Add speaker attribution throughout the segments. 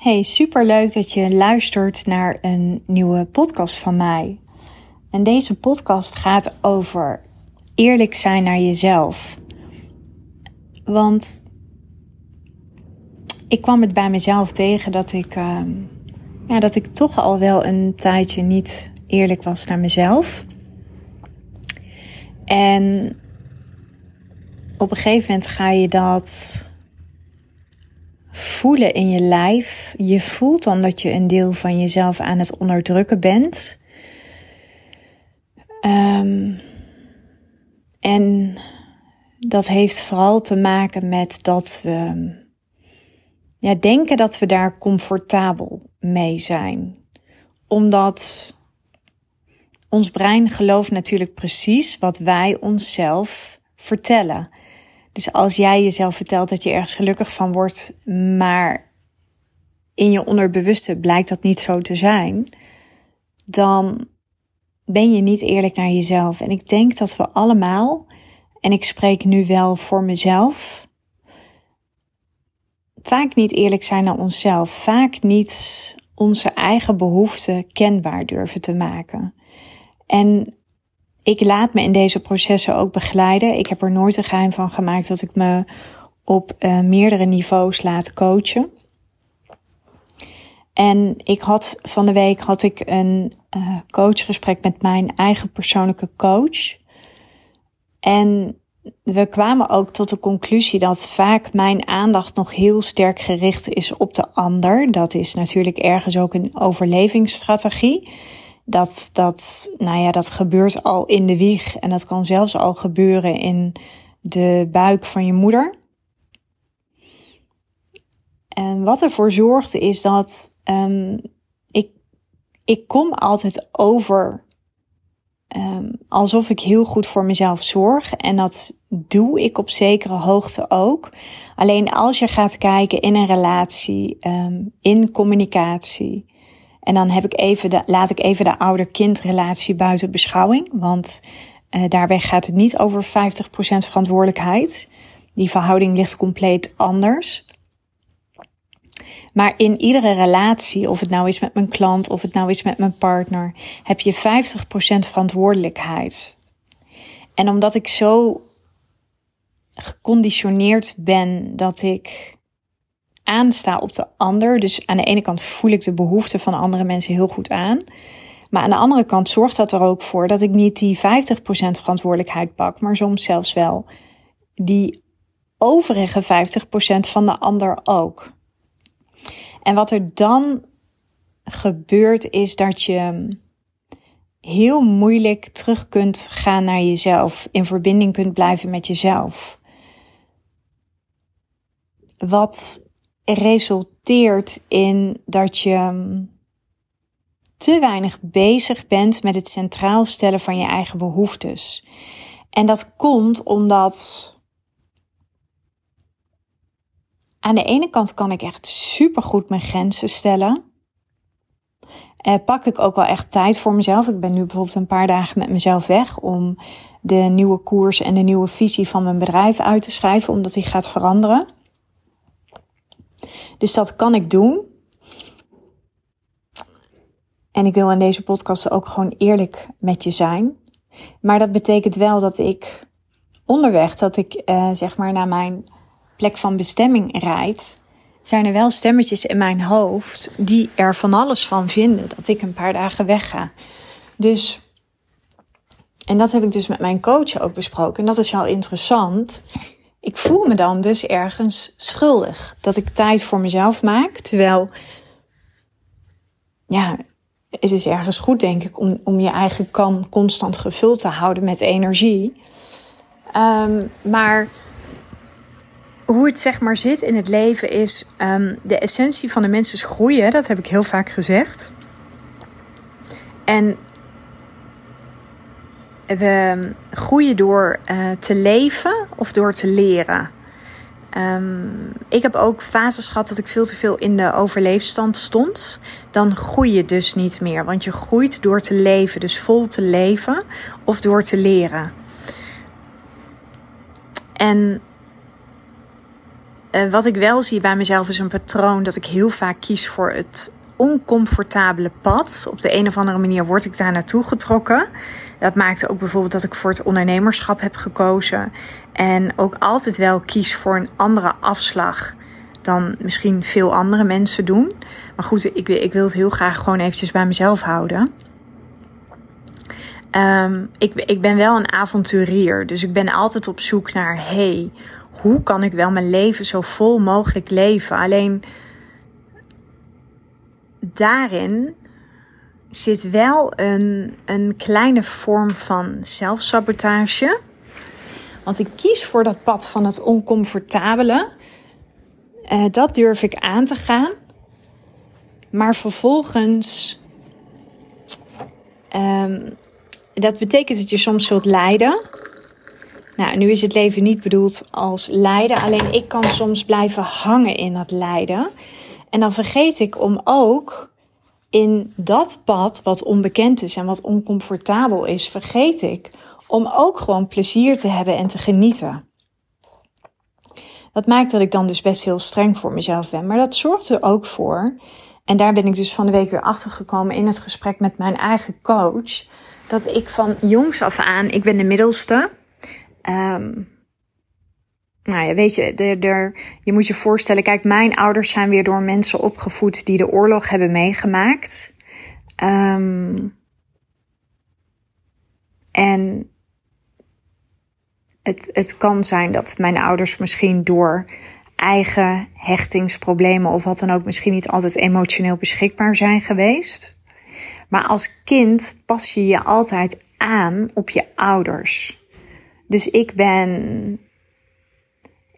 Speaker 1: Hey, super leuk dat je luistert naar een nieuwe podcast van mij. En deze podcast gaat over eerlijk zijn naar jezelf. Want ik kwam het bij mezelf tegen dat ik, uh, ja, dat ik toch al wel een tijdje niet eerlijk was naar mezelf. En op een gegeven moment ga je dat voelen in je lijf. Je voelt dan dat je een deel van jezelf aan het onderdrukken bent. Um, en dat heeft vooral te maken met dat we ja, denken dat we daar comfortabel mee zijn. Omdat ons brein gelooft natuurlijk precies wat wij onszelf vertellen. Dus als jij jezelf vertelt dat je ergens gelukkig van wordt, maar in je onderbewuste blijkt dat niet zo te zijn, dan ben je niet eerlijk naar jezelf. En ik denk dat we allemaal, en ik spreek nu wel voor mezelf, vaak niet eerlijk zijn naar onszelf. Vaak niet onze eigen behoeften kenbaar durven te maken. En ik laat me in deze processen ook begeleiden. Ik heb er nooit een geheim van gemaakt dat ik me op uh, meerdere niveaus laat coachen. En ik had van de week had ik een uh, coachgesprek met mijn eigen persoonlijke coach. En we kwamen ook tot de conclusie dat vaak mijn aandacht nog heel sterk gericht is op de ander. Dat is natuurlijk ergens ook een overlevingsstrategie. Dat, dat, nou ja, dat gebeurt al in de wieg en dat kan zelfs al gebeuren in de buik van je moeder. En wat ervoor zorgde is dat um, ik, ik kom altijd over um, alsof ik heel goed voor mezelf zorg. En dat doe ik op zekere hoogte ook. Alleen als je gaat kijken in een relatie, um, in communicatie. En dan heb ik even de, laat ik even de ouder-kindrelatie buiten beschouwing. Want uh, daarbij gaat het niet over 50% verantwoordelijkheid. Die verhouding ligt compleet anders. Maar in iedere relatie, of het nou is met mijn klant, of het nou is met mijn partner, heb je 50% verantwoordelijkheid. En omdat ik zo geconditioneerd ben dat ik aansta op de ander, dus aan de ene kant voel ik de behoeften van andere mensen heel goed aan. Maar aan de andere kant zorgt dat er ook voor dat ik niet die 50% verantwoordelijkheid pak, maar soms zelfs wel die overige 50% van de ander ook. En wat er dan gebeurt is dat je heel moeilijk terug kunt gaan naar jezelf, in verbinding kunt blijven met jezelf. Wat resulteert in dat je te weinig bezig bent met het centraal stellen van je eigen behoeftes. En dat komt omdat aan de ene kant kan ik echt supergoed mijn grenzen stellen. Uh, pak ik ook wel echt tijd voor mezelf. Ik ben nu bijvoorbeeld een paar dagen met mezelf weg om de nieuwe koers en de nieuwe visie van mijn bedrijf uit te schrijven, omdat die gaat veranderen. Dus dat kan ik doen. En ik wil in deze podcast ook gewoon eerlijk met je zijn. Maar dat betekent wel dat ik onderweg, dat ik uh, zeg maar naar mijn plek van bestemming rijdt, zijn er wel stemmetjes in mijn hoofd die er van alles van vinden dat ik een paar dagen wegga. Dus, en dat heb ik dus met mijn coach ook besproken. En dat is wel interessant. Ik voel me dan dus ergens schuldig dat ik tijd voor mezelf maak. Terwijl, ja, het is ergens goed, denk ik, om, om je eigen kan constant gevuld te houden met energie. Um, maar hoe het zeg maar zit in het leven is um, de essentie van de mens is groeien. Dat heb ik heel vaak gezegd. En we groeien door uh, te leven of door te leren. Um, ik heb ook fases gehad dat ik veel te veel in de overleefstand stond. Dan groei je dus niet meer. Want je groeit door te leven. Dus vol te leven of door te leren. En Uh, wat ik wel zie bij mezelf is een patroon dat ik heel vaak kies voor het oncomfortabele pad. Op de een of andere manier word ik daar naartoe getrokken. Dat maakte ook bijvoorbeeld dat ik voor het ondernemerschap heb gekozen. En ook altijd wel kies voor een andere afslag dan misschien veel andere mensen doen. Maar goed, ik, ik wil het heel graag gewoon eventjes bij mezelf houden. Um, ik, ik ben wel een avonturier, dus ik ben altijd op zoek naar: hey, hoe kan ik wel mijn leven zo vol mogelijk leven? Alleen daarin zit wel een, een kleine vorm van zelfsabotage. Want ik kies voor dat pad van het oncomfortabele. Uh, dat durf ik aan te gaan. Maar vervolgens. Um, dat betekent dat je soms zult lijden. Nou, nu is het leven niet bedoeld als lijden. Alleen ik kan soms blijven hangen in dat lijden. En dan vergeet ik om ook in dat pad wat onbekend is en wat oncomfortabel is, vergeet ik om ook gewoon plezier te hebben en te genieten. Dat maakt dat ik dan dus best heel streng voor mezelf ben. Maar dat zorgt er ook voor, en daar ben ik dus van de week weer achter gekomen in het gesprek met mijn eigen coach, dat ik van jongs af aan, ik ben de middelste. Um, nou ja, weet je, er, je moet je voorstellen, kijk, mijn ouders zijn weer door mensen opgevoed die de oorlog hebben meegemaakt. Um, en het, het kan zijn dat mijn ouders misschien door eigen hechtingsproblemen of wat dan ook misschien niet altijd emotioneel beschikbaar zijn geweest. Maar als kind pas je je altijd aan op je ouders. Dus ik ben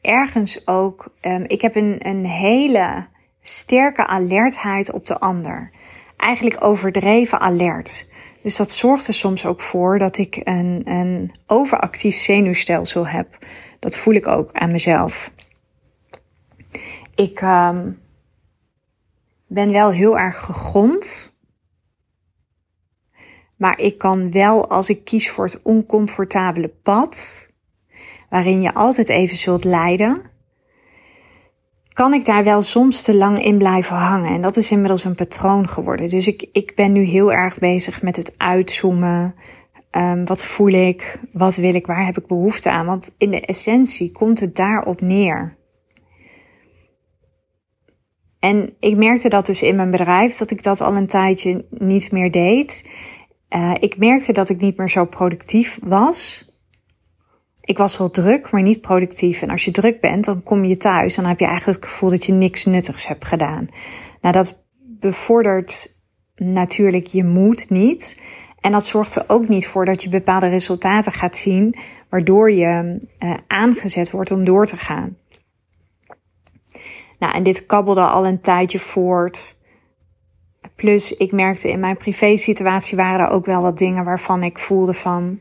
Speaker 1: ergens ook, um, ik heb een, een hele sterke alertheid op de ander. Eigenlijk overdreven alert. Dus dat zorgt er soms ook voor dat ik een, overactief zenuwstelsel heb. Dat voel ik ook aan mezelf. Ik um, ben wel heel erg gegrond. Maar ik kan wel, als ik kies voor het oncomfortabele pad, waarin je altijd even zult lijden, kan ik daar wel soms te lang in blijven hangen. En dat is inmiddels een patroon geworden. Dus ik, ik ben nu heel erg bezig met het uitzoomen. Um, wat voel ik? Wat wil ik? Waar heb ik behoefte aan? Want in de essentie komt het daarop neer. En ik merkte dat dus in mijn bedrijf, dat ik dat al een tijdje niet meer deed. Uh, ik merkte dat ik niet meer zo productief was. Ik was wel druk, maar niet productief. En als je druk bent, dan kom je thuis en dan heb je eigenlijk het gevoel dat je niks nuttigs hebt gedaan. Nou, dat bevordert natuurlijk je moed niet. En dat zorgt er ook niet voor dat je bepaalde resultaten gaat zien, waardoor je uh, aangezet wordt om door te gaan. Nou, en dit kabbelde al een tijdje voort. Plus, ik merkte in mijn privé situatie waren er ook wel wat dingen waarvan ik voelde van,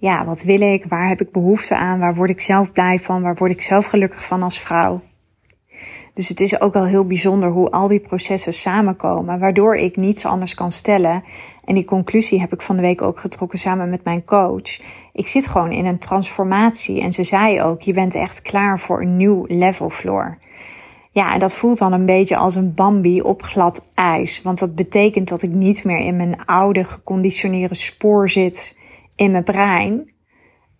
Speaker 1: ja, wat wil ik? Waar heb ik behoefte aan? Waar word ik zelf blij van? Waar word ik zelf gelukkig van als vrouw? Dus het is ook wel heel bijzonder hoe al die processen samenkomen, waardoor ik niets anders kan stellen. En die conclusie heb ik van de week ook getrokken samen met mijn coach. Ik zit gewoon in een transformatie en ze zei ook: je bent echt klaar voor een nieuw level floor. Ja, en dat voelt dan een beetje als een Bambi op glad ijs. Want dat betekent dat ik niet meer in mijn oude geconditioneerde spoor zit in mijn brein.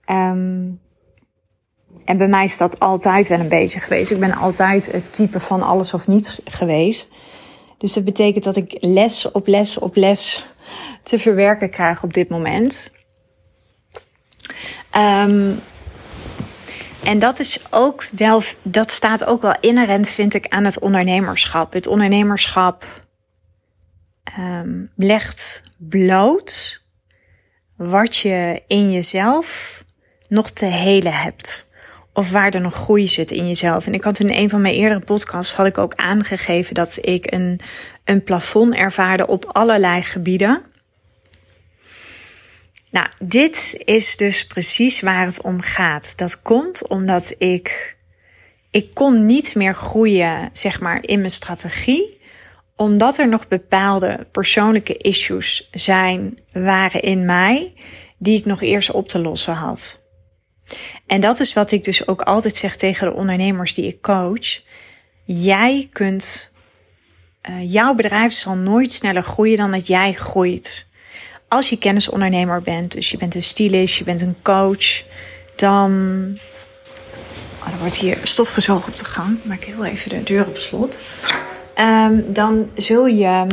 Speaker 1: Um, en bij mij is dat altijd wel een beetje geweest. Ik ben altijd het type van alles of niets geweest. Dus dat betekent dat ik les op les op les te verwerken krijg op dit moment. Um, en dat is ook wel, dat staat ook wel inherent, vind ik, aan het ondernemerschap. Het ondernemerschap um, legt bloot wat je in jezelf nog te helen hebt. Of waar er nog groei zit in jezelf. En ik had in een van mijn eerdere podcasts had ik ook aangegeven dat ik een, een plafond ervaarde op allerlei gebieden. Nou, dit is dus precies waar het om gaat. Dat komt omdat ik, ik kon niet meer groeien, zeg maar, in mijn strategie omdat er nog bepaalde persoonlijke issues zijn, waren in mij, die ik nog eerst op te lossen had. En dat is wat ik dus ook altijd zeg tegen de ondernemers die ik coach. Jij kunt, uh, jouw bedrijf zal nooit sneller groeien dan dat jij groeit. Als je kennisondernemer bent, dus je bent een stylist, je bent een coach, dan. Oh, er wordt hier stof gezogen op de gang. Maak heel even de deur op slot. Um, dan zul je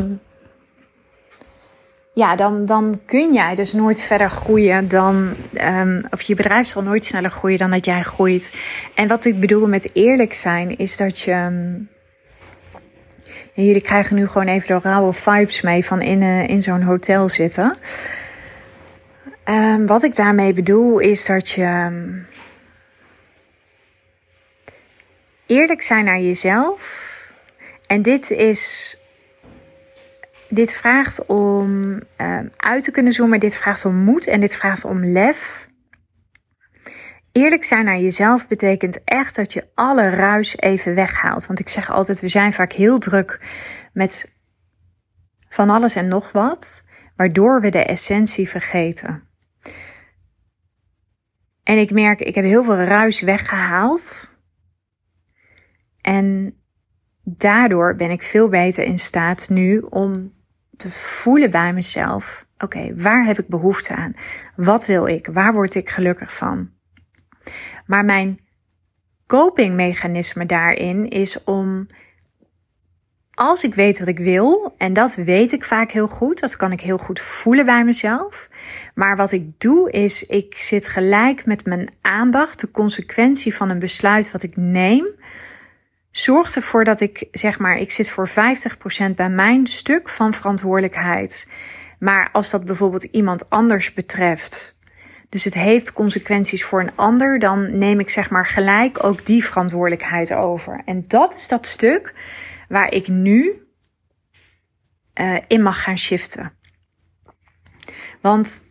Speaker 1: ja, dan, dan kun jij dus nooit verder groeien dan, um, of je bedrijf zal nooit sneller groeien dan dat jij groeit. En wat ik bedoel met eerlijk zijn, is dat je. Um, jullie krijgen nu gewoon even de rauwe vibes mee van in, uh, in zo'n hotel zitten. Wat ik daarmee bedoel is dat je. eerlijk zijn naar jezelf. En dit is dit vraagt om uh, uit te kunnen zoomen, dit vraagt om moed en dit vraagt om lef. Eerlijk zijn naar jezelf betekent echt dat je alle ruis even weghaalt. Want ik zeg altijd, we zijn vaak heel druk met van alles en nog wat, waardoor we de essentie vergeten. En ik merk, ik heb heel veel ruis weggehaald. En daardoor ben ik veel beter in staat nu om te voelen bij mezelf. Oké, waar heb ik behoefte aan? Wat wil ik? Waar word ik gelukkig van? Maar mijn copingmechanisme daarin is om, als ik weet wat ik wil, en dat weet ik vaak heel goed, dat kan ik heel goed voelen bij mezelf. Maar wat ik doe is, ik zit gelijk met mijn aandacht, de consequentie van een besluit wat ik neem, zorgt ervoor dat ik zeg maar, ik zit voor 50% bij mijn stuk van verantwoordelijkheid. Maar als dat bijvoorbeeld iemand anders betreft, dus het heeft consequenties voor een ander, dan neem ik zeg maar gelijk ook die verantwoordelijkheid over. En dat is dat stuk waar ik nu uh, in mag gaan shiften. Want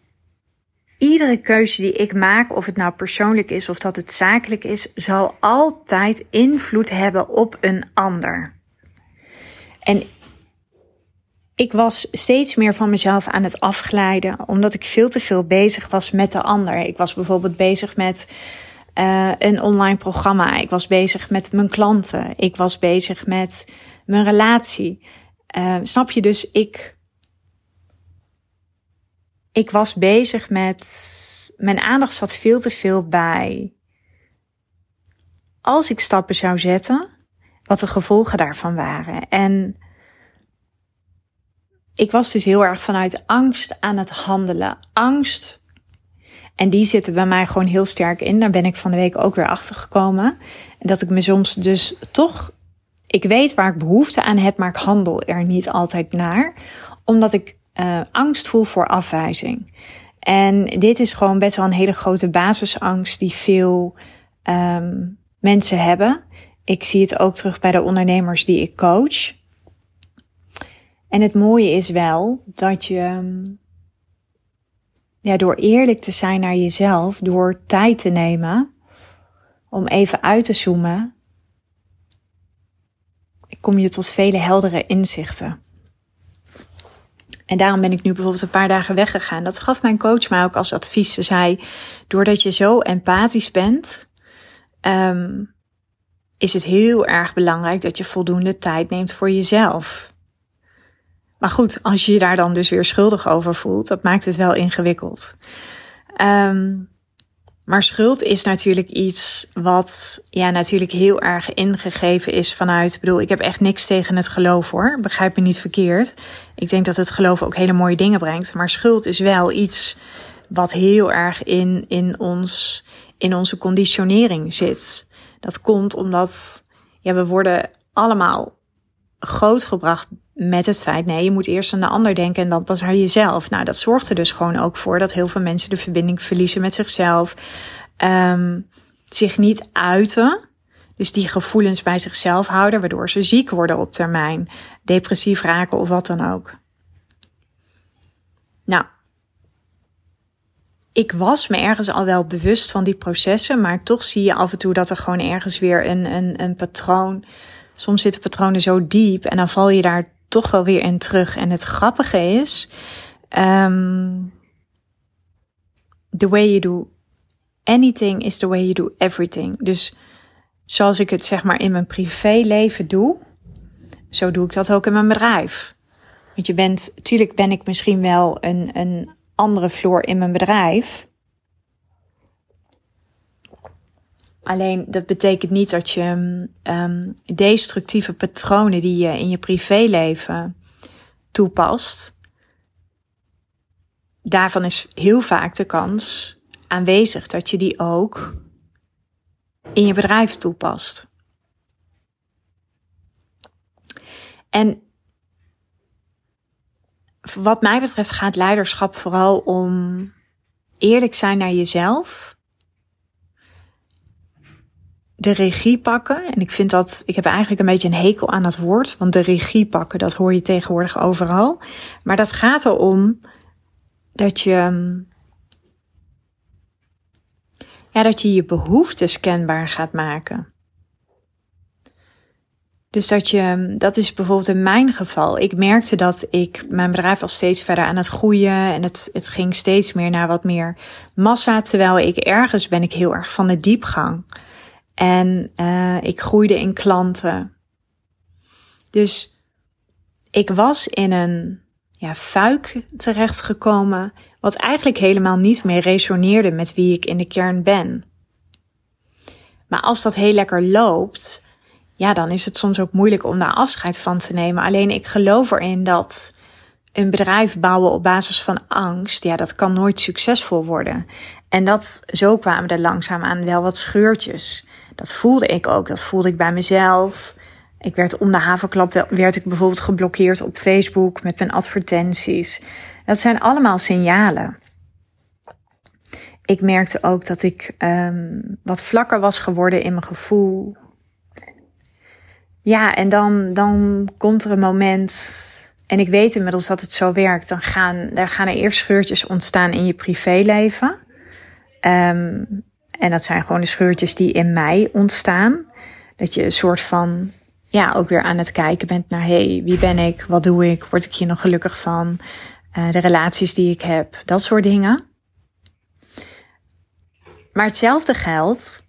Speaker 1: iedere keuze die ik maak, of het nou persoonlijk is of dat het zakelijk is, zal altijd invloed hebben op een ander. En ik was steeds meer van mezelf aan het afglijden, omdat ik veel te veel bezig was met de ander. Ik was bijvoorbeeld bezig met uh, een online programma. Ik was bezig met mijn klanten. Ik was bezig met mijn relatie. Uh, snap je dus? Ik ik was bezig met. Mijn aandacht zat veel te veel bij. Als ik stappen zou zetten, wat de gevolgen daarvan waren. En ik was dus heel erg vanuit angst aan het handelen. Angst. En die zitten bij mij gewoon heel sterk in. Daar ben ik van de week ook weer achter gekomen. Dat ik me soms dus toch. Ik weet waar ik behoefte aan heb, maar ik handel er niet altijd naar. Omdat ik uh, angst voel voor afwijzing. En dit is gewoon best wel een hele grote basisangst die veel um, mensen hebben. Ik zie het ook terug bij de ondernemers die ik coach. En het mooie is wel dat je, ehm, ja, door eerlijk te zijn naar jezelf, door tijd te nemen om even uit te zoomen, kom je tot vele heldere inzichten. En daarom ben ik nu bijvoorbeeld een paar dagen weggegaan. Dat gaf mijn coach mij ook als advies. Ze zei, doordat je zo empathisch bent, um, is het heel erg belangrijk dat je voldoende tijd neemt voor jezelf. Maar goed, als je je daar dan dus weer schuldig over voelt, dat maakt het wel ingewikkeld. Um, maar schuld is natuurlijk iets wat ja, natuurlijk heel erg ingegeven is vanuit. Ik bedoel, ik heb echt niks tegen het geloof hoor. Begrijp me niet verkeerd. Ik denk dat het geloof ook hele mooie dingen brengt. Maar schuld is wel iets wat heel erg in, in, ons, in onze conditionering zit. Dat komt omdat ja, we worden allemaal grootgebracht met het feit, nee, je moet eerst aan de ander denken en dan pas aan jezelf. Nou, dat zorgt er dus gewoon ook voor dat heel veel mensen de verbinding verliezen met zichzelf. Um, zich niet uiten. Dus die gevoelens bij zichzelf houden, waardoor ze ziek worden op termijn, depressief raken of wat dan ook. Nou, ik was me ergens al wel bewust van die processen, maar toch zie je af en toe dat er gewoon ergens weer een, een, een patroon. Soms zitten patronen zo diep en dan val je daar toch wel weer in terug. En het grappige is, um, the way you do anything is the way you do everything. Dus zoals ik het zeg maar in mijn privéleven doe, zo doe ik dat ook in mijn bedrijf. Want je bent, natuurlijk ben ik misschien wel een, een andere vloer in mijn bedrijf. Alleen dat betekent niet dat je um, destructieve patronen die je in je privéleven toepast, daarvan is heel vaak de kans aanwezig dat je die ook in je bedrijf toepast. En wat mij betreft gaat leiderschap vooral om eerlijk zijn naar jezelf. De regie pakken. En ik vind dat, ik heb eigenlijk een beetje een hekel aan dat woord. Want de regie pakken, dat hoor je tegenwoordig overal. Maar dat gaat erom dat je, ja, dat je je behoeftes kenbaar gaat maken. Dus dat je, dat is bijvoorbeeld in mijn geval. Ik merkte dat ik, mijn bedrijf was steeds verder aan het groeien en het, het ging steeds meer naar wat meer massa. Terwijl ik ergens ben ik heel erg van de diepgang. En uh, ik groeide in klanten. Dus ik was in een ja, fuik terechtgekomen, wat eigenlijk helemaal niet meer resoneerde met wie ik in de kern ben. Maar als dat heel lekker loopt, ja, dan is het soms ook moeilijk om daar afscheid van te nemen. Alleen ik geloof erin dat een bedrijf bouwen op basis van angst, ja, dat kan nooit succesvol worden. En dat, zo kwamen er langzaamaan wel wat scheurtjes. Dat voelde ik ook, dat voelde ik bij mezelf. Ik werd om de havenklap, werd ik bijvoorbeeld geblokkeerd op Facebook met mijn advertenties. Dat zijn allemaal signalen. Ik merkte ook dat ik um, wat vlakker was geworden in mijn gevoel, ja, en dan, dan komt er een moment. En ik weet inmiddels dat het zo werkt. Dan gaan, daar gaan er eerst scheurtjes ontstaan in je privéleven. Um, en dat zijn gewoon de scheurtjes die in mij ontstaan. Dat je een soort van, ja, ook weer aan het kijken bent naar, hey, wie ben ik? Wat doe ik? Word ik hier nog gelukkig van? Uh, de relaties die ik heb, dat soort dingen. Maar hetzelfde geldt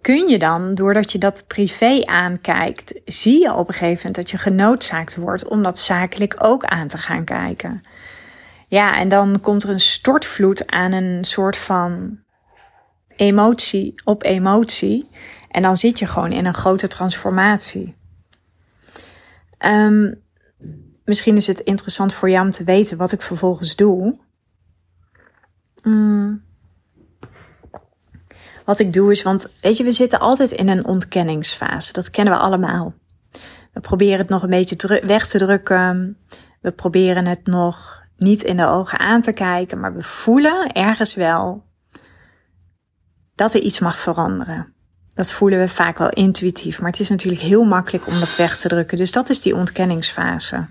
Speaker 1: kun je dan, doordat je dat privé aankijkt, zie je op een gegeven moment dat je genoodzaakt wordt om dat zakelijk ook aan te gaan kijken. Ja, en dan komt er een stortvloed aan een soort van emotie op emotie. En dan zit je gewoon in een grote transformatie. Um, misschien is het interessant voor jou om te weten wat ik vervolgens doe. Mm wat ik doe is, want weet je, we zitten altijd in een ontkenningsfase. Dat kennen we allemaal. We proberen het nog een beetje weg te drukken. We proberen het nog niet in de ogen aan te kijken, maar we voelen ergens wel dat er iets mag veranderen. Dat voelen we vaak wel intuïtief, maar het is natuurlijk heel makkelijk om dat weg te drukken. Dus dat is die ontkenningsfase.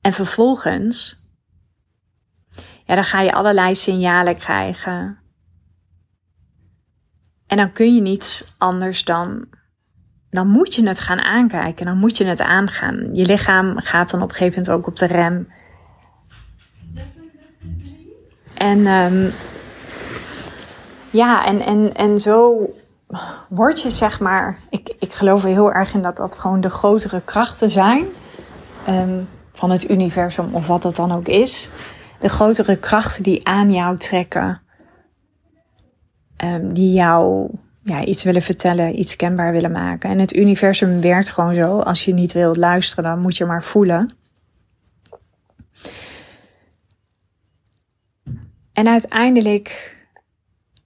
Speaker 1: En vervolgens, ja, dan ga je allerlei signalen krijgen. En dan kun je niet anders dan, dan moet je het gaan aankijken, dan moet je het aangaan. Je lichaam gaat dan op een gegeven moment ook op de rem. En um, ja, en, en, en zo word je zeg maar, ik, ik geloof er heel erg in dat dat gewoon de grotere krachten zijn um, van het universum of wat dat dan ook is. De grotere krachten die aan jou trekken um, die jou ja, iets willen vertellen, iets kenbaar willen maken. En het universum werkt gewoon zo. Als je niet wilt luisteren, dan moet je maar voelen. En uiteindelijk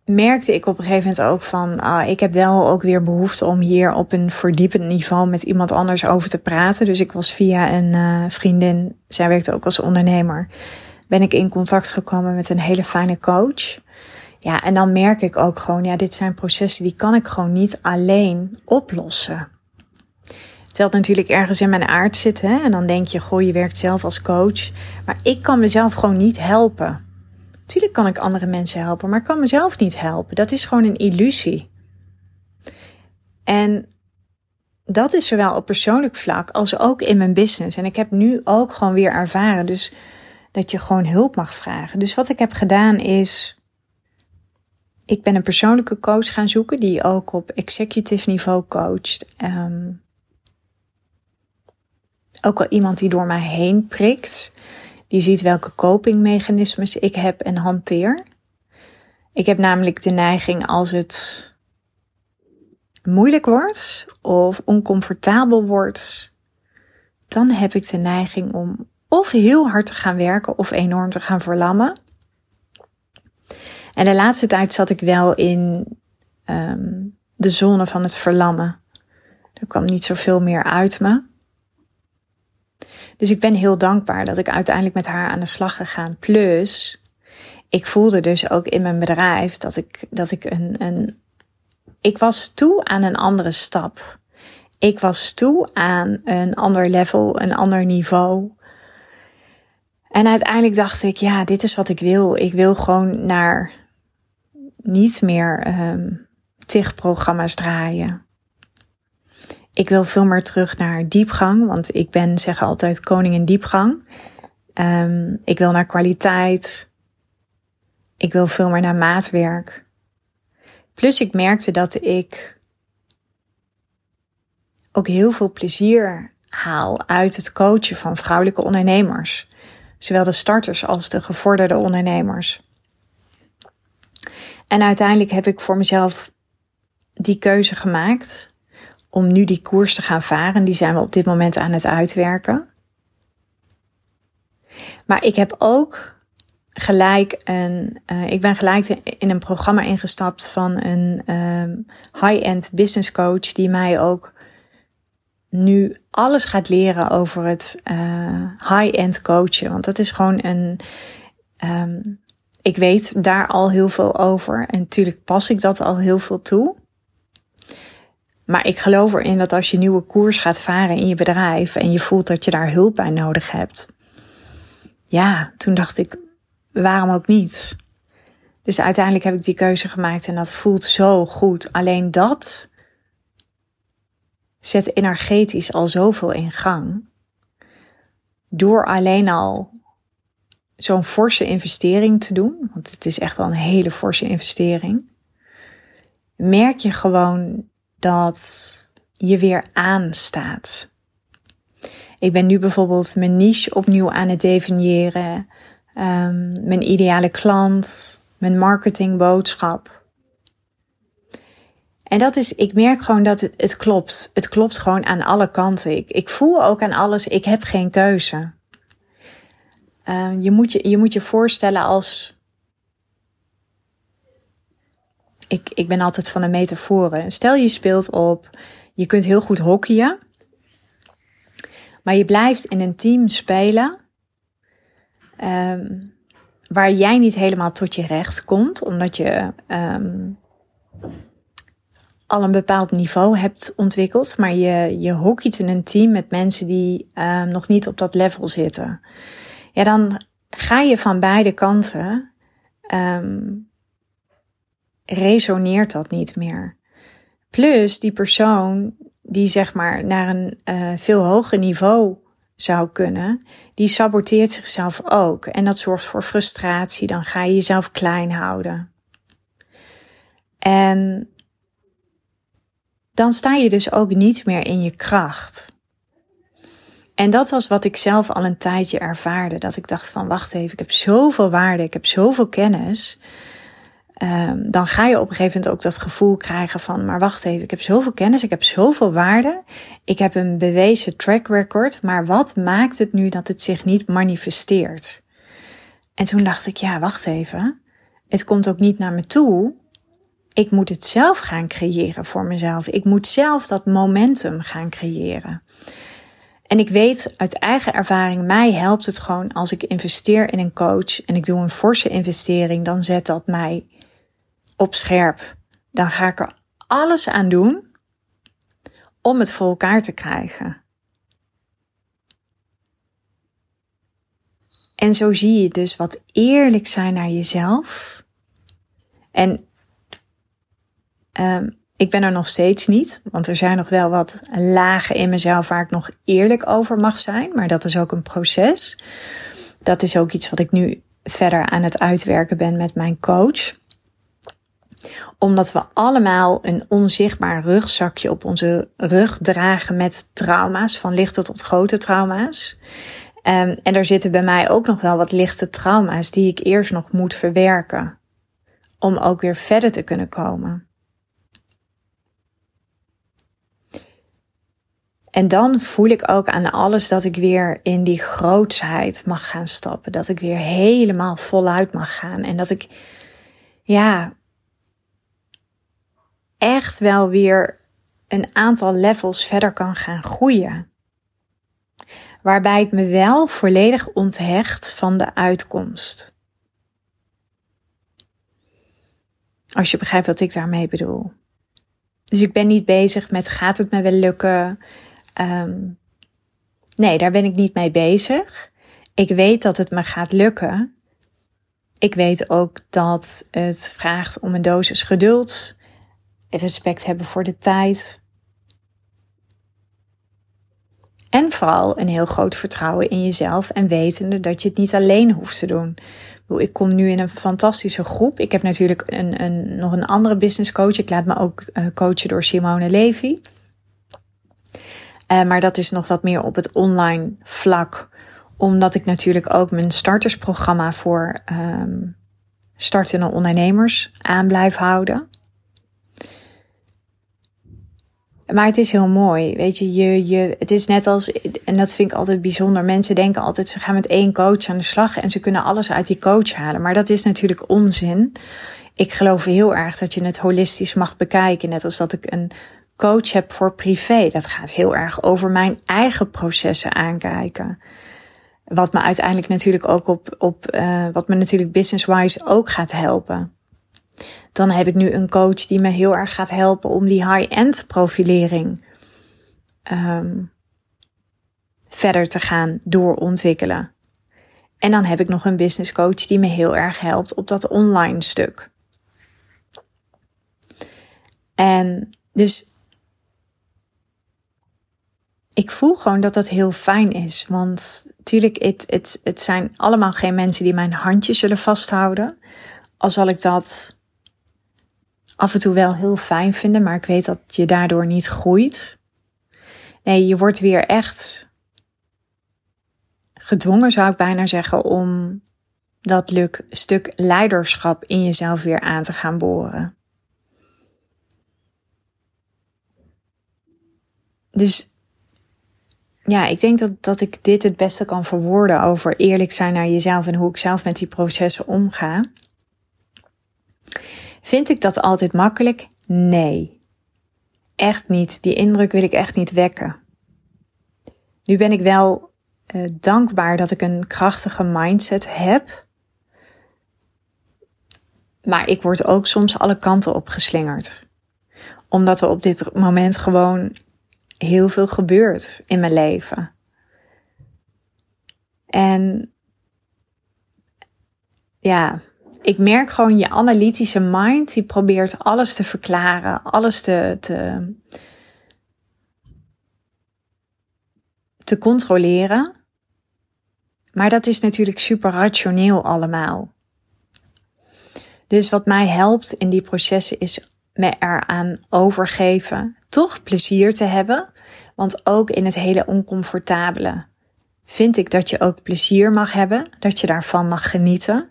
Speaker 1: merkte ik op een gegeven moment ook van, ah, ik heb wel ook weer behoefte om hier op een verdiepend niveau met iemand anders over te praten. Dus ik was via een uh, vriendin, zij werkte ook als ondernemer, ben ik in contact gekomen met een hele fijne coach. Ja, en dan merk ik ook gewoon, ja, dit zijn processen die kan ik gewoon niet alleen oplossen. Het zal natuurlijk ergens in mijn aard zitten. Hè? En dan denk je, goh, je werkt zelf als coach. Maar ik kan mezelf gewoon niet helpen. Natuurlijk kan ik andere mensen helpen, maar ik kan mezelf niet helpen. Dat is gewoon een illusie. En dat is zowel op persoonlijk vlak als ook in mijn business. En ik heb nu ook gewoon weer ervaren. Dus dat je gewoon hulp mag vragen. Dus wat ik heb gedaan is, ik ben een persoonlijke coach gaan zoeken die ook op executive niveau coacht. Um, ook al iemand die door mij heen prikt, die ziet welke copingmechanismes ik heb en hanteer. Ik heb namelijk de neiging als het moeilijk wordt of oncomfortabel wordt, dan heb ik de neiging om of heel hard te gaan werken of enorm te gaan verlammen. En de laatste tijd zat ik wel in um, de zone van het verlammen. Er kwam niet zoveel meer uit me. Dus ik ben heel dankbaar dat ik uiteindelijk met haar aan de slag gegaan. Plus, ik voelde dus ook in mijn bedrijf dat ik, dat ik een, een. Ik was toe aan een andere stap. Ik was toe aan een ander level, een ander niveau. En uiteindelijk dacht ik, ja, dit is wat ik wil. Ik wil gewoon naar niet meer um, TIG-programma's draaien. Ik wil veel meer terug naar diepgang, want ik ben, zeg altijd, koning in diepgang. Um, ik wil naar kwaliteit. Ik wil veel meer naar maatwerk. Plus ik merkte dat ik ook heel veel plezier haal uit het coachen van vrouwelijke ondernemers. Zowel de starters als de gevorderde ondernemers. En uiteindelijk heb ik voor mezelf die keuze gemaakt om nu die koers te gaan varen. Die zijn we op dit moment aan het uitwerken. Maar ik heb ook gelijk een, uh, ik ben gelijk in een programma ingestapt van een um, high-end business coach die mij ook nu alles gaat leren over het uh, high-end coachen. Want dat is gewoon een, um, ik weet daar al heel veel over en natuurlijk pas ik dat al heel veel toe. Maar ik geloof erin dat als je nieuwe koers gaat varen in je bedrijf en je voelt dat je daar hulp bij nodig hebt. Ja, toen dacht ik, waarom ook niet? Dus uiteindelijk heb ik die keuze gemaakt en dat voelt zo goed. Alleen dat zet energetisch al zoveel in gang. Door alleen al zo'n forse investering te doen, want het is echt wel een hele forse investering, merk je gewoon dat je weer aanstaat. Ik ben nu bijvoorbeeld mijn niche opnieuw aan het definiëren, um, mijn ideale klant, mijn marketingboodschap. En dat is, ik merk gewoon dat het, het klopt. Het klopt gewoon aan alle kanten. Ik, ik voel ook aan alles, ik heb geen keuze. Uh, je, moet je, je moet je voorstellen als. Ik, ik ben altijd van de metaforen. Stel je speelt op, je kunt heel goed hockeyen. Maar je blijft in een team spelen. Um, waar jij niet helemaal tot je recht komt, omdat je um, al een bepaald niveau hebt ontwikkeld, maar je, je hockeyt in een team met mensen die uh, nog niet op dat level zitten. Ja, dan ga je van beide kanten, um, resoneert dat niet meer. Plus die persoon die zeg maar naar een uh, veel hoger niveau zou kunnen, die saboteert zichzelf ook. En dat zorgt voor frustratie. Dan ga je jezelf klein houden. En dan sta je dus ook niet meer in je kracht. En dat was wat ik zelf al een tijdje ervaarde. Dat ik dacht van wacht even, ik heb zoveel waarde, ik heb zoveel kennis. Um, dan ga je op een gegeven moment ook dat gevoel krijgen van, maar wacht even, ik heb zoveel kennis, ik heb zoveel waarde, ik heb een bewezen track record, maar wat maakt het nu dat het zich niet manifesteert? En toen dacht ik, ja, wacht even, het komt ook niet naar me toe, ik moet het zelf gaan creëren voor mezelf. Ik moet zelf dat momentum gaan creëren. En ik weet uit eigen ervaring, mij helpt het gewoon als ik investeer in een coach en ik doe een forse investering, dan zet dat mij op scherp. Dan ga ik er alles aan doen om het voor elkaar te krijgen. En zo zie je dus wat eerlijk zijn naar jezelf. En um, ik ben er nog steeds niet, want er zijn nog wel wat lagen in mezelf waar ik nog eerlijk over mag zijn, maar dat is ook een proces. dat is ook iets wat ik nu verder aan het uitwerken ben met mijn coach. Omdat we allemaal een onzichtbaar rugzakje op onze rug dragen met trauma's, van lichte tot grote trauma's. Um, en er zitten bij mij ook nog wel wat lichte trauma's die ik eerst nog moet verwerken. Om ook weer verder te kunnen komen. En dan voel ik ook aan alles dat ik weer in die grootsheid mag gaan stappen. Dat ik weer helemaal voluit mag gaan. En dat ik, ja, echt wel weer een aantal levels verder kan gaan groeien. Waarbij ik me wel volledig onthecht van de uitkomst. Als je begrijpt wat ik daarmee bedoel. Dus ik ben niet bezig met gaat het me wel lukken? Um, nee, daar ben ik niet mee bezig. Ik weet dat het me gaat lukken. Ik weet ook dat het vraagt om een dosis geduld, respect hebben voor de tijd. En vooral een heel groot vertrouwen in jezelf en wetende dat je het niet alleen hoeft te doen. Ik kom nu in een fantastische groep. Ik heb natuurlijk een, een, nog een andere business coach. Ik laat me ook uh, coachen door Simone Levy. Uh, maar dat is nog wat meer op het online vlak. Omdat ik natuurlijk ook mijn startersprogramma voor um, startende ondernemers aan blijf houden. Maar het is heel mooi. Weet je, je, je, het is net als, en dat vind ik altijd bijzonder. Mensen denken altijd, ze gaan met één coach aan de slag en ze kunnen alles uit die coach halen. Maar dat is natuurlijk onzin. Ik geloof heel erg dat je het holistisch mag bekijken. Net als dat ik een coach heb voor privé. Dat gaat heel erg over mijn eigen processen aankijken. Wat me uiteindelijk natuurlijk ook op, op uh, wat me natuurlijk business-wise ook gaat helpen. Dan heb ik nu een coach die me heel erg gaat helpen om die high-end profilering um, verder te gaan doorontwikkelen. En dan heb ik nog een business coach die me heel erg helpt op dat online stuk. En dus ik voel gewoon dat dat heel fijn is. Want natuurlijk, het, het, het zijn allemaal geen mensen die mijn handje zullen vasthouden. Al zal ik dat af en toe wel heel fijn vinden, maar ik weet dat je daardoor niet groeit. Nee, je wordt weer echt gedwongen, zou ik bijna zeggen, om dat luk, stuk leiderschap in jezelf weer aan te gaan boren. Dus ja, ik denk dat, dat ik dit het beste kan verwoorden over eerlijk zijn naar jezelf en hoe ik zelf met die processen omga. Vind ik dat altijd makkelijk? Nee. Echt niet. Die indruk wil ik echt niet wekken. Nu ben ik wel uh, dankbaar dat ik een krachtige mindset heb. Maar ik word ook soms alle kanten op geslingerd. Omdat er op dit moment gewoon heel veel gebeurt in mijn leven. En ja, ik merk gewoon je analytische mind, die probeert alles te verklaren, alles te, te, te controleren. Maar dat is natuurlijk super rationeel allemaal. Dus wat mij helpt in die processen is me eraan overgeven, toch plezier te hebben. Want ook in het hele oncomfortabele vind ik dat je ook plezier mag hebben, dat je daarvan mag genieten.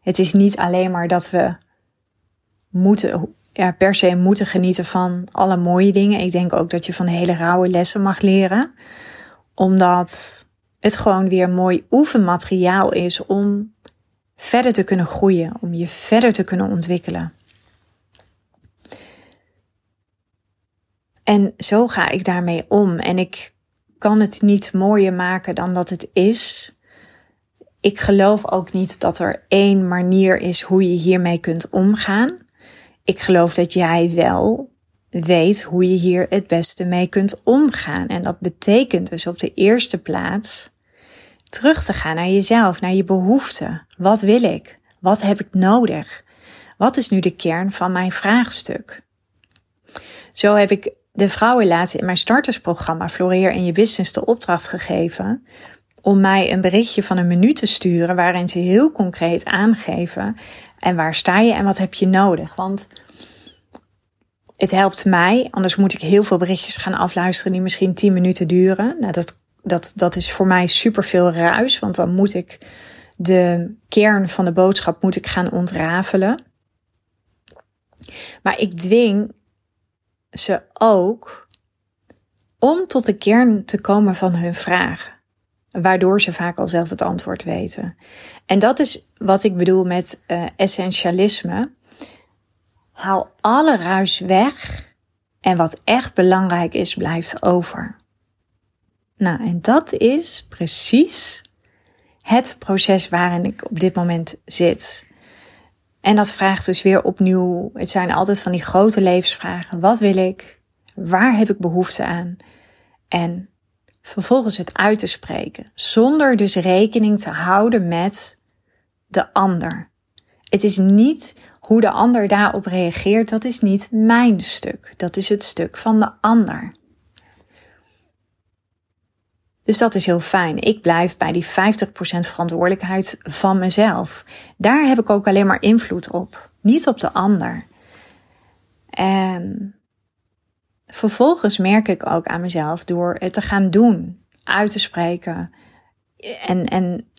Speaker 1: Het is niet alleen maar dat we moeten, ja, per se moeten genieten van alle mooie dingen. Ik denk ook dat je van hele rauwe lessen mag leren, omdat het gewoon weer mooi oefenmateriaal is om verder te kunnen groeien, om je verder te kunnen ontwikkelen. En zo ga ik daarmee om. En ik kan het niet mooier maken dan dat het is. Ik geloof ook niet dat er één manier is hoe je hiermee kunt omgaan. Ik geloof dat jij wel weet hoe je hier het beste mee kunt omgaan. En dat betekent dus op de eerste plaats terug te gaan naar jezelf, naar je behoeften. Wat wil ik? Wat heb ik nodig? Wat is nu de kern van mijn vraagstuk? Zo heb ik de vrouwen laatst in mijn startersprogramma Floreer in je business de opdracht gegeven om mij een berichtje van een minuut te sturen waarin ze heel concreet aangeven en waar sta je en wat heb je nodig. Want het helpt mij, anders moet ik heel veel berichtjes gaan afluisteren die misschien 10 minuten duren. Nou, dat, dat, dat is voor mij superveel ruis, want dan moet ik de kern van de boodschap moet ik gaan ontrafelen. Maar ik dwing ze ook om tot de kern te komen van hun vraag. Waardoor ze vaak al zelf het antwoord weten. En dat is wat ik bedoel met uh, essentialisme. Haal alle ruis weg en wat echt belangrijk is, blijft over. Nou, en dat is precies het proces waarin ik op dit moment zit. En dat vraagt dus weer opnieuw. Het zijn altijd van die grote levensvragen. Wat wil ik? Waar heb ik behoefte aan? En vervolgens het uit te spreken, zonder dus rekening te houden met de ander. Het is niet hoe de ander daarop reageert, dat is niet mijn stuk. Dat is het stuk van de ander. Dus dat is heel fijn. Ik blijf bij die 50% verantwoordelijkheid van mezelf. Daar heb ik ook alleen maar invloed op, niet op de ander. En vervolgens merk ik ook aan mezelf door het te gaan doen, uit te spreken en, en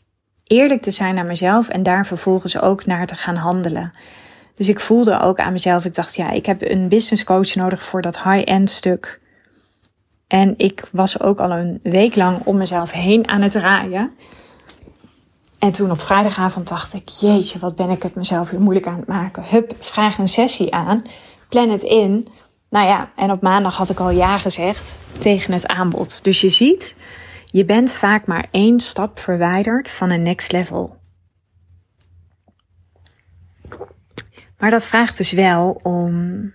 Speaker 1: eerlijk te zijn naar mezelf en daar vervolgens ook naar te gaan handelen. Dus ik voelde ook aan mezelf, ik dacht ja, ik heb een business coach nodig voor dat high-end stuk. En ik was ook al een week lang om mezelf heen aan het draaien. En toen op vrijdagavond dacht ik, jeetje, wat ben ik het mezelf weer moeilijk aan het maken. Hup, vraag een sessie aan, plan het in. Nou ja, en op maandag had ik al ja gezegd tegen het aanbod. Dus je ziet, je bent vaak maar één stap verwijderd van een next level. Maar dat vraagt dus wel om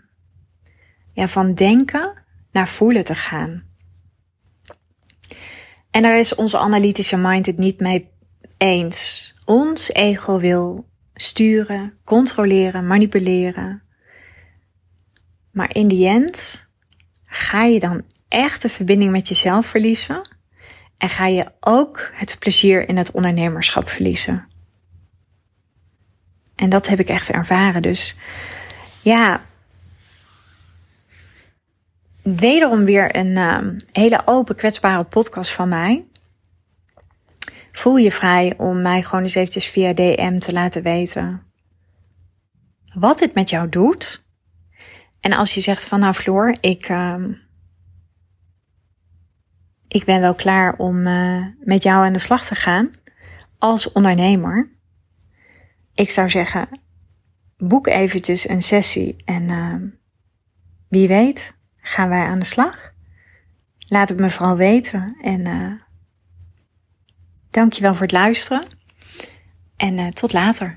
Speaker 1: ja, van denken naar voelen te gaan. En daar is onze analytische mind het niet mee eens. Ons ego wil sturen, controleren, manipuleren. Maar in die end ga je dan echt de verbinding met jezelf verliezen. En ga je ook het plezier in het ondernemerschap verliezen. En dat heb ik echt ervaren. Dus ja, wederom weer een uh, hele open, kwetsbare podcast van mij. Voel je vrij om mij gewoon eens eventjes via DM te laten weten wat dit met jou doet. En als je zegt van nou Floor, ik, uh, ik ben wel klaar om uh, met jou aan de slag te gaan als ondernemer. Ik zou zeggen, boek eventjes een sessie en uh, wie weet gaan wij aan de slag. Laat het me vooral weten en uh, dankjewel voor het luisteren en uh, tot later.